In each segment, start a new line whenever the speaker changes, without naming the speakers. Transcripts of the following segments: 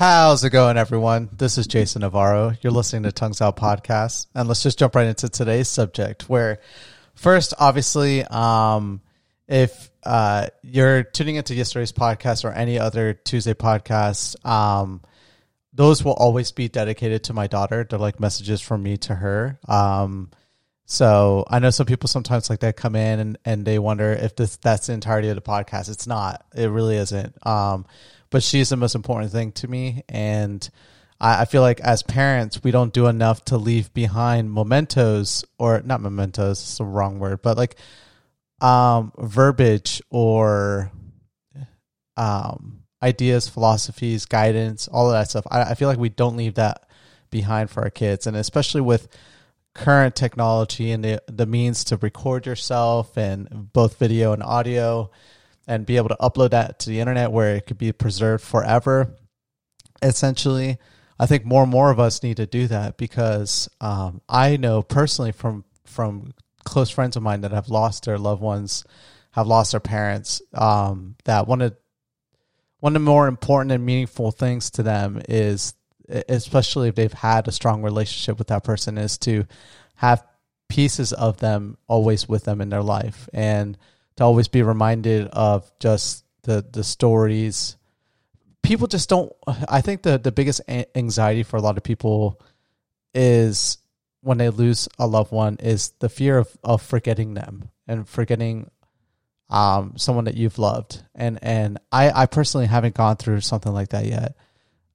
How's it going, everyone? This is Jason Navarro. You're listening to Tongues Out Podcast, and let's just jump right into today's subject. Where first, obviously, um, if uh, you're tuning into yesterday's podcast or any other Tuesday podcast, um, those will always be dedicated to my daughter. They're like messages from me to her. Um, so I know some people sometimes like that come in and, and they wonder if this that's the entirety of the podcast. It's not. It really isn't. Um, but she's the most important thing to me. And I, I feel like as parents, we don't do enough to leave behind mementos or not mementos, it's the wrong word, but like um, verbiage or um, ideas, philosophies, guidance, all of that stuff. I, I feel like we don't leave that behind for our kids. And especially with current technology and the, the means to record yourself and both video and audio and be able to upload that to the internet where it could be preserved forever. Essentially, I think more and more of us need to do that because um, I know personally from from close friends of mine that have lost their loved ones, have lost their parents. Um, that one of one of the more important and meaningful things to them is, especially if they've had a strong relationship with that person, is to have pieces of them always with them in their life and to always be reminded of just the the stories. People just don't. I think the the biggest anxiety for a lot of people is when they lose a loved one is the fear of of forgetting them and forgetting um someone that you've loved and and I I personally haven't gone through something like that yet.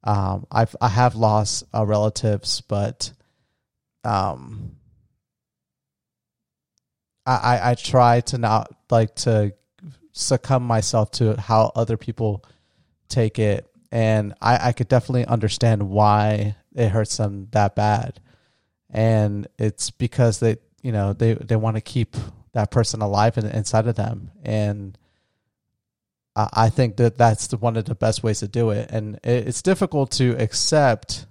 Um I've I have lost uh, relatives but um I, I try to not like to succumb myself to how other people take it. And I, I could definitely understand why it hurts them that bad. And it's because they, you know, they, they want to keep that person alive in, inside of them. And I, I think that that's the, one of the best ways to do it. And it, it's difficult to accept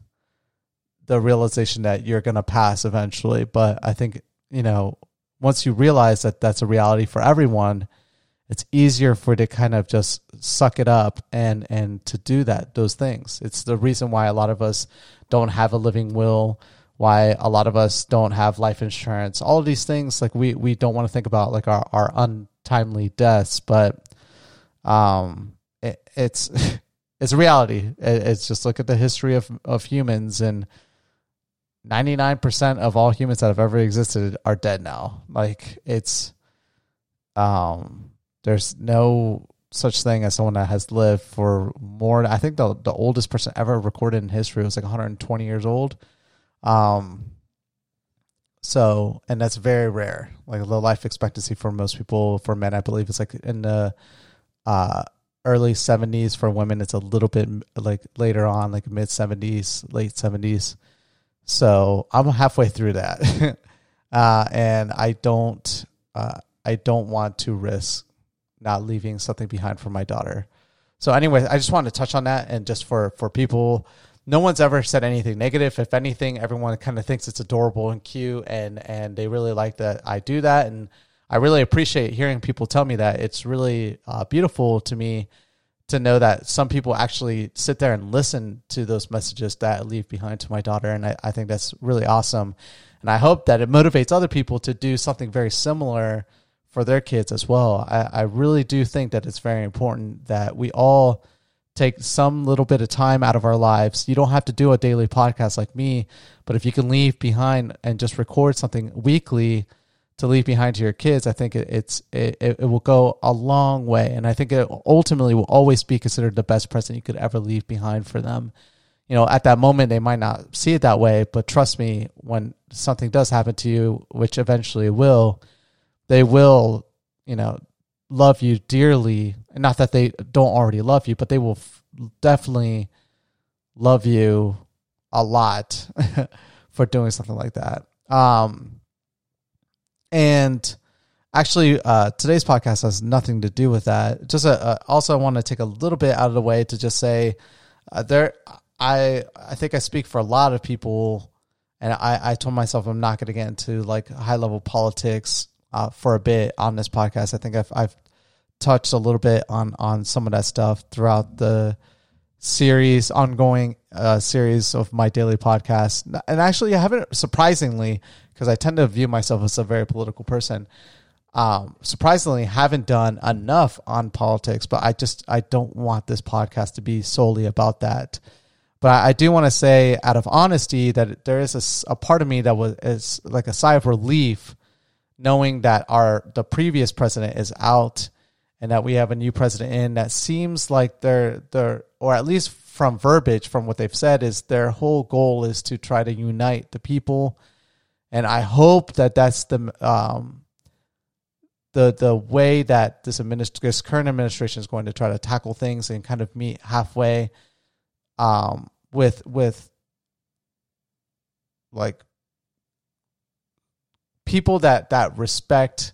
the realization that you're going to pass eventually. But I think, you know, once you realize that that's a reality for everyone, it's easier for to kind of just suck it up and and to do that those things. It's the reason why a lot of us don't have a living will, why a lot of us don't have life insurance. All of these things like we we don't want to think about like our our untimely deaths, but um it, it's it's a reality. It, it's just look at the history of of humans and 99% of all humans that have ever existed are dead now. Like it's um there's no such thing as someone that has lived for more I think the the oldest person ever recorded in history was like 120 years old. Um so and that's very rare. Like the life expectancy for most people for men I believe it's like in the uh early 70s for women it's a little bit like later on like mid 70s, late 70s. So I'm halfway through that, uh, and I don't uh, I don't want to risk not leaving something behind for my daughter. So anyway, I just wanted to touch on that, and just for for people, no one's ever said anything negative. If anything, everyone kind of thinks it's adorable and cute, and and they really like that I do that, and I really appreciate hearing people tell me that. It's really uh, beautiful to me to know that some people actually sit there and listen to those messages that I leave behind to my daughter. And I, I think that's really awesome. And I hope that it motivates other people to do something very similar for their kids as well. I, I really do think that it's very important that we all take some little bit of time out of our lives. You don't have to do a daily podcast like me, but if you can leave behind and just record something weekly, to leave behind to your kids, I think it, it's it, it will go a long way, and I think it ultimately will always be considered the best present you could ever leave behind for them. You know, at that moment they might not see it that way, but trust me, when something does happen to you, which eventually will, they will, you know, love you dearly. Not that they don't already love you, but they will f- definitely love you a lot for doing something like that. Um, and actually, uh, today's podcast has nothing to do with that. Just a, uh, also, I want to take a little bit out of the way to just say uh, there. I I think I speak for a lot of people, and I I told myself I'm not going to get into like high level politics uh, for a bit on this podcast. I think I've I've touched a little bit on on some of that stuff throughout the series, ongoing uh, series of my daily podcast. And actually, I haven't surprisingly because I tend to view myself as a very political person. Um, surprisingly, haven't done enough on politics, but I just I don't want this podcast to be solely about that. But I, I do want to say, out of honesty, that there is a, a part of me that was is like a sigh of relief, knowing that our the previous president is out, and that we have a new president in. That seems like they're they're or at least from verbiage from what they've said is their whole goal is to try to unite the people, and I hope that that's the um the the way that this administ- this current administration is going to try to tackle things and kind of meet halfway um, with with like people that that respect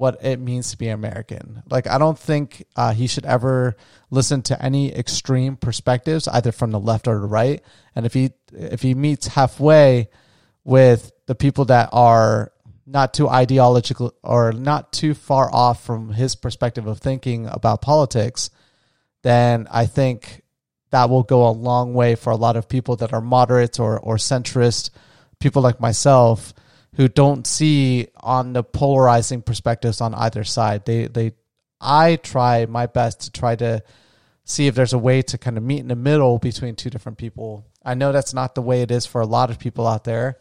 what it means to be American. Like I don't think uh, he should ever listen to any extreme perspectives, either from the left or the right. And if he if he meets halfway with the people that are not too ideological or not too far off from his perspective of thinking about politics, then I think that will go a long way for a lot of people that are moderates or, or centrist, people like myself who don't see on the polarizing perspectives on either side. They they I try my best to try to see if there's a way to kind of meet in the middle between two different people. I know that's not the way it is for a lot of people out there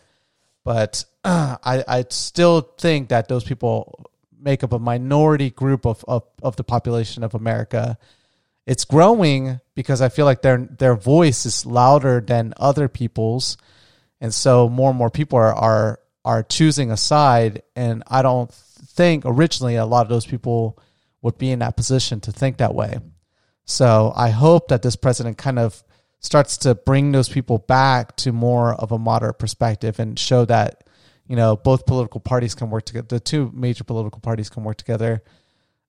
but I, I still think that those people make up a minority group of, of, of the population of America. It's growing because I feel like their their voice is louder than other people's, and so more and more people are are are choosing a side. And I don't think originally a lot of those people would be in that position to think that way. So I hope that this president kind of starts to bring those people back to more of a moderate perspective and show that you know both political parties can work together the two major political parties can work together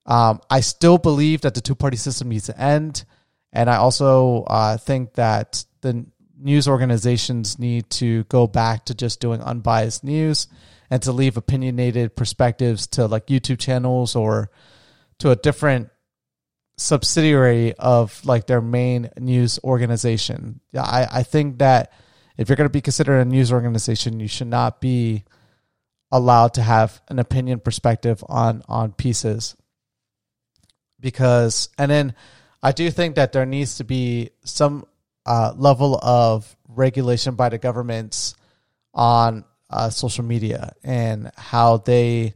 um, i still believe that the two party system needs to end and i also uh, think that the news organizations need to go back to just doing unbiased news and to leave opinionated perspectives to like youtube channels or to a different subsidiary of like their main news organization. Yeah, I, I think that if you're going to be considered a news organization, you should not be allowed to have an opinion perspective on on pieces because and then I do think that there needs to be some uh, level of regulation by the governments on uh, social media and how they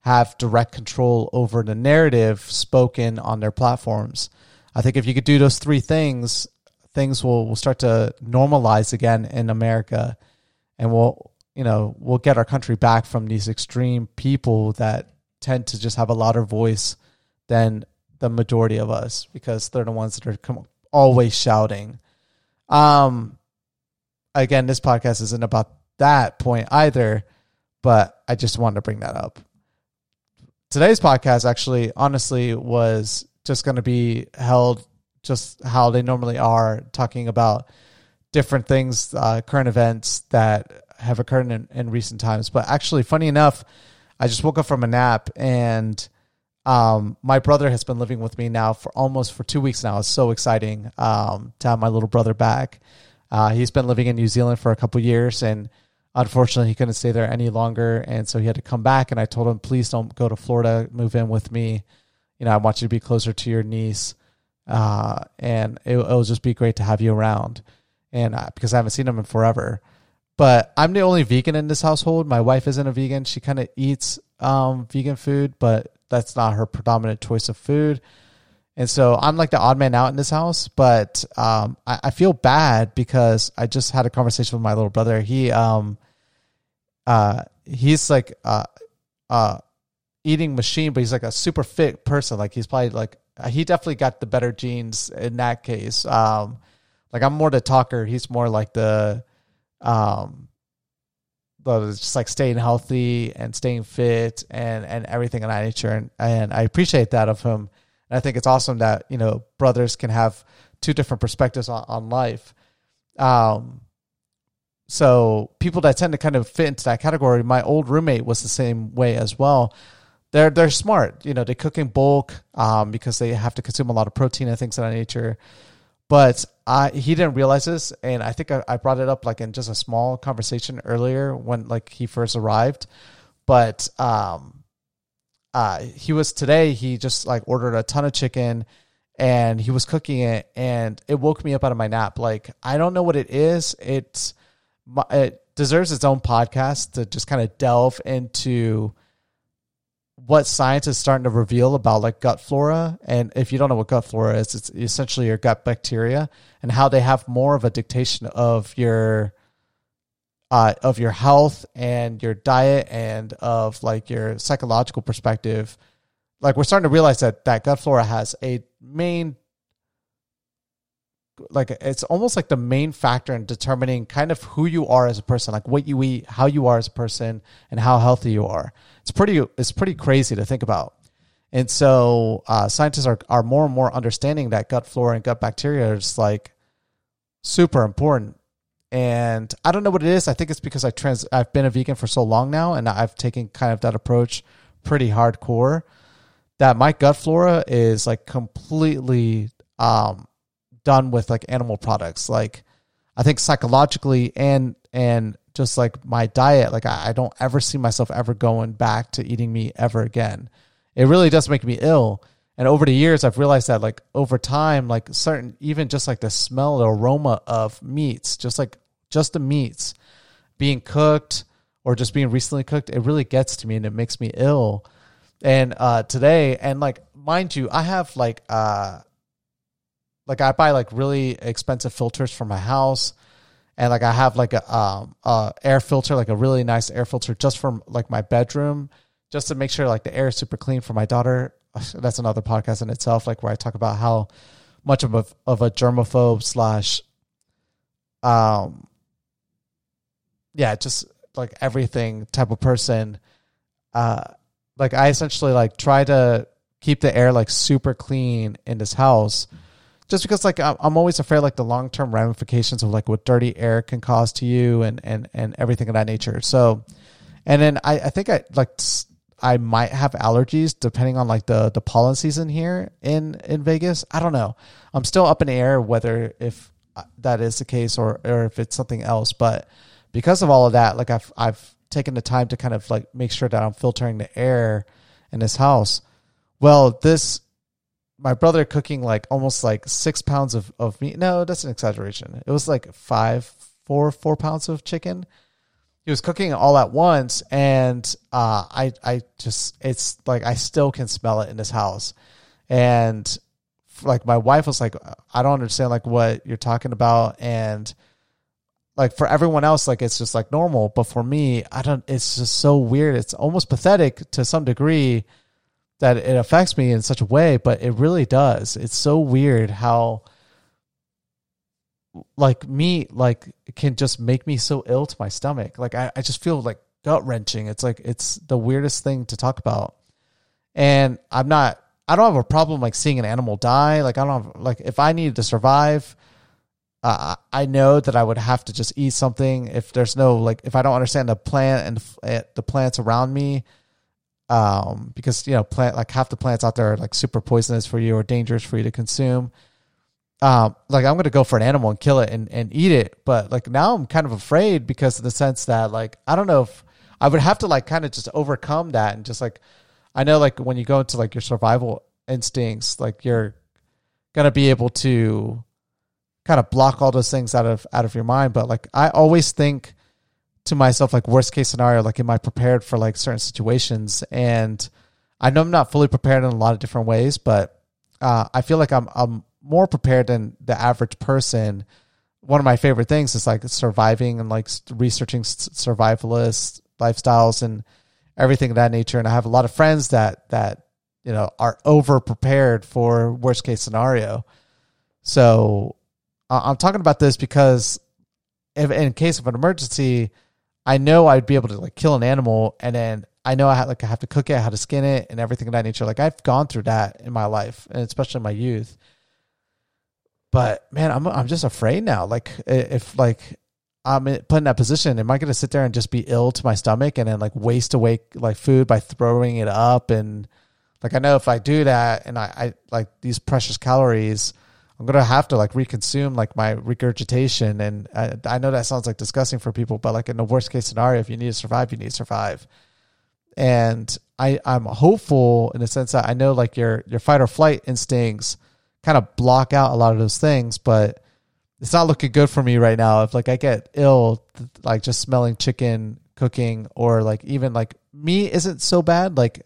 have direct control over the narrative spoken on their platforms. I think if you could do those three things, things will, will start to normalize again in America and we'll you know we'll get our country back from these extreme people that tend to just have a louder voice than the majority of us because they're the ones that are always shouting. Um, again, this podcast isn't about that point either, but I just wanted to bring that up. Today's podcast actually honestly was just going to be held just how they normally are talking about different things uh, current events that have occurred in, in recent times. But actually funny enough i just woke up from a nap and um, my brother has been living with me now for almost for two weeks now. It's so exciting um, to have my little brother back. Uh, he's been living in new zealand for a couple years and unfortunately he couldn't stay there any longer. And so he had to come back and i told him please don't go to florida move in with me. You know i want you to be closer to your niece. Uh, and it, will just be great to have you around. And uh, because i haven't seen him in forever. But i'm the only vegan in this household. My wife isn't a vegan. She kind of eats um, vegan food but that's not her predominant choice of food and so I'm like the odd man out in this house, but um, I, I, feel bad because I just had a conversation with my little brother. He um, uh, he's like uh, uh, eating machine, but he's like a super fit person. Like he's probably like he definitely got the better genes in that case. Um, like I'm more the talker. He's more like the um, the just like staying healthy and staying fit and and everything of that nature. And and I appreciate that of him and I think it's awesome that, you know, brothers can have two different perspectives on, on life. Um, so people that tend to kind of fit into that category, my old roommate was the same way as well. They're they're smart, you know. They cook in bulk um, because they have to consume a lot of protein and things of that nature. But I he didn't realize this, and I think I, I brought it up like in just a small conversation earlier when like he first arrived, but um, uh, he was today. He just like ordered a ton of chicken, and he was cooking it, and it woke me up out of my nap. Like I don't know what it is. It's it deserves its own podcast to just kind of delve into what science is starting to reveal about like gut flora. And if you don't know what gut flora is it's essentially your gut bacteria and how they have more of a dictation of your uh, of your health and your diet and of like your psychological perspective. Like we're starting to realize that that gut flora has a main like it's almost like the main factor in determining kind of who you are as a person like what you eat how you are as a person and how healthy you are. It's pretty it's pretty crazy to think about. And so uh, scientists are, are more and more understanding that gut flora and gut bacteria is like super important. And i don't know what it is. I think it's because i trans i've been a vegan for so long now and i've taken kind of that approach pretty hardcore that my gut flora is like completely um done with like animal products. Like I think psychologically and and just like my diet, like I, I don't ever see myself ever going back to eating meat ever again. It really does make me ill. And over the years, I've realized that like over time, like certain even just like the smell, the aroma of meats, just like just the meats being cooked or just being recently cooked, it really gets to me and it makes me ill. And uh, today, and like mind you, I have like uh, like I buy like really expensive filters for my house, and like I have like a um air filter, like a really nice air filter just from like my bedroom, just to make sure like the air is super clean for my daughter. That's another podcast in itself, like where I talk about how much of a of a germaphobe slash um yeah, just like everything type of person. Uh like I essentially like try to keep the air like super clean in this house just because like I'm always afraid like the long term ramifications of like what dirty air can cause to you and and and everything of that nature. So, and then I I think I like I might have allergies depending on like the the pollen season here in in Vegas. I don't know. I'm still up in the air whether if uh, that is the case or or if it's something else. But because of all of that, like I've I've taken the time to kind of like make sure that I'm filtering the air in this house. Well, this my brother cooking like almost like six pounds of, of meat. No, that's an exaggeration. It was like five, four, four pounds of chicken. He was cooking it all at once, and uh, I, I just, it's like I still can smell it in this house, and like my wife was like, I don't understand like what you're talking about, and like for everyone else, like it's just like normal, but for me, I don't. It's just so weird. It's almost pathetic to some degree that it affects me in such a way, but it really does. It's so weird how like me like can just make me so ill to my stomach. Like I, I just feel like gut wrenching. It's like it's the weirdest thing to talk about. And I'm not I don't have a problem like seeing an animal die. Like I don't have like if I needed to survive, uh, I know that I would have to just eat something. If there's no like, if I don't understand the plant and the, the plants around me, um, because you know plant like half the plants out there are like super poisonous for you or dangerous for you to consume. Um, like I'm gonna go for an animal and kill it and, and eat it, but like now I'm kind of afraid because of the sense that like I don't know if I would have to like kind of just overcome that and just like I know like when you go into like your survival instincts, like you're gonna be able to kind of block all those things out of out of your mind. But like I always think to myself like worst case scenario like am i prepared for like certain situations? And i know i'm not fully prepared in a lot of different ways but uh, i feel like i'm i'm more prepared than the average person. One of my favorite things is like surviving and like researching survivalist lifestyles and everything of that nature. And i have a lot of friends that that you know are over prepared for worst case scenario. So i'm talking about this because if in case of an emergency I know I'd be able to like kill an animal and then I know I have like I have to cook it, how to skin it, and everything of that nature. Like I've gone through that in my life, and especially in my youth. But man, I'm I'm just afraid now. Like if like I'm put in that position, am I going to sit there and just be ill to my stomach and then like waste away like food by throwing it up and like I know if I do that and I, I like these precious calories I'm gonna have to like reconsume like my regurgitation, and I, I know that sounds like disgusting for people, but like in the worst case scenario, if you need to survive, you need to survive. And I I'm hopeful in the sense that I know like your your fight or flight instincts kind of block out a lot of those things, but it's not looking good for me right now. If like I get ill, like just smelling chicken cooking or like even like meat isn't so bad. Like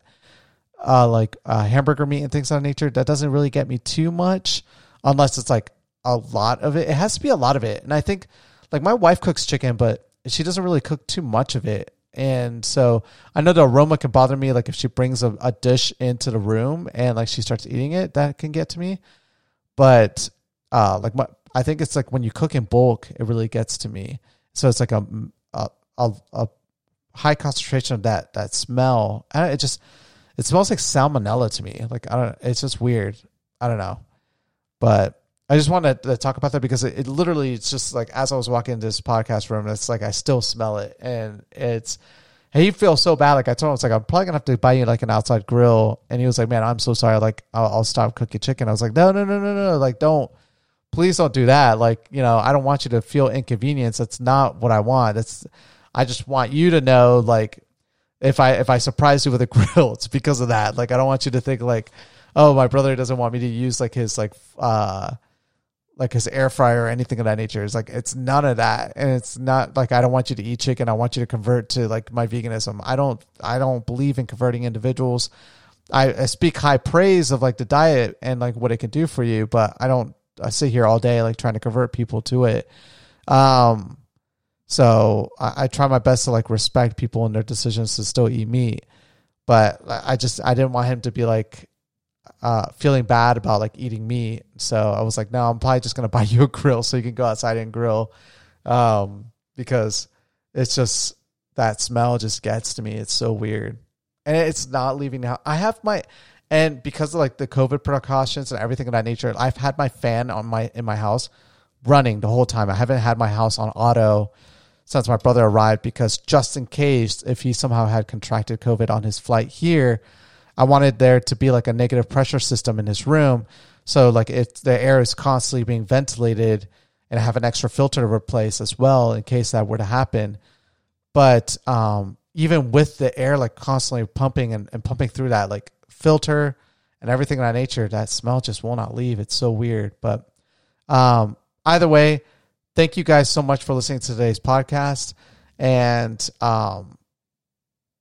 uh like uh, hamburger meat and things of that nature that doesn't really get me too much unless it's like a lot of it. It has to be a lot of it. And I think like my wife cooks chicken, but she doesn't really cook too much of it. And so I know the aroma can bother me. Like if she brings a, a dish into the room and like she starts eating it, that can get to me. But uh, like my, I think it's like when you cook in bulk, it really gets to me. So it's like a a, a, a high concentration of that that smell. it just it smells like salmonella to me. Like I don't. It's just weird. I don't know. But I just wanted to talk about that because it, it literally it's just like as I was walking into this podcast room, it's like I still smell it, and it's. he feels so bad. Like I told him, it's like I'm probably gonna have to buy you like an outside grill. And he was like, "Man, I'm so sorry. Like I'll, I'll stop cooking chicken." I was like, "No, no, no, no, no. Like don't, please don't do that. Like you know, I don't want you to feel inconvenience. That's not what I want. That's, I just want you to know like if I if I surprise you with a grill, it's because of that. Like I don't want you to think like oh, my brother doesn't want me to use like his like uh like his air fryer or anything of that nature. It's like it's none of that, and it's not like I don't want you to eat chicken. I want you to convert to like my veganism. I don't I don't believe in converting individuals. I, I speak high praise of like the diet and like what it can do for you, but I don't. I sit here all day like trying to convert people to it. Um, so I, I try my best to like respect people and their decisions to still eat meat, but I just I didn't want him to be like uh, feeling bad about like eating meat. So I was like, no, I'm probably just gonna buy you a grill so you can go outside and grill, um, because it's just that smell just gets to me. It's so weird, and it's not leaving now. I have my, and because of like the COVID precautions and everything of that nature, I've had my fan on my in my house running the whole time. I haven't had my house on auto since my brother arrived because just in case if he somehow had contracted COVID on his flight here I wanted there to be like a negative pressure system in his room. So like if the air is constantly being ventilated and I have an extra filter to replace as well in case that were to happen. But um, even with the air like constantly pumping and, and pumping through that like filter and everything of that nature, that smell just will not leave. It's so weird. But um, either way, thank you guys so much for listening to today's podcast. And um,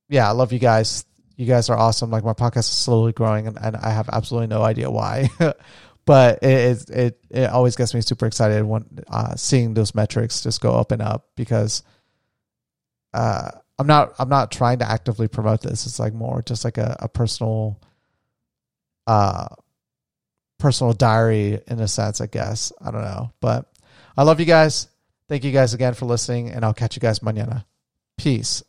yeah, I love you guys you guys are awesome. Like my podcast is slowly growing, and, and I have absolutely no idea why. but it, it it always gets me super excited when uh, seeing those metrics just go up and up because uh, I'm not I'm not trying to actively promote this. It's like more just like a, a personal uh personal diary in a sense, I guess. I don't know. But I love you guys. Thank you guys again for listening, and I'll catch you guys mañana. Peace.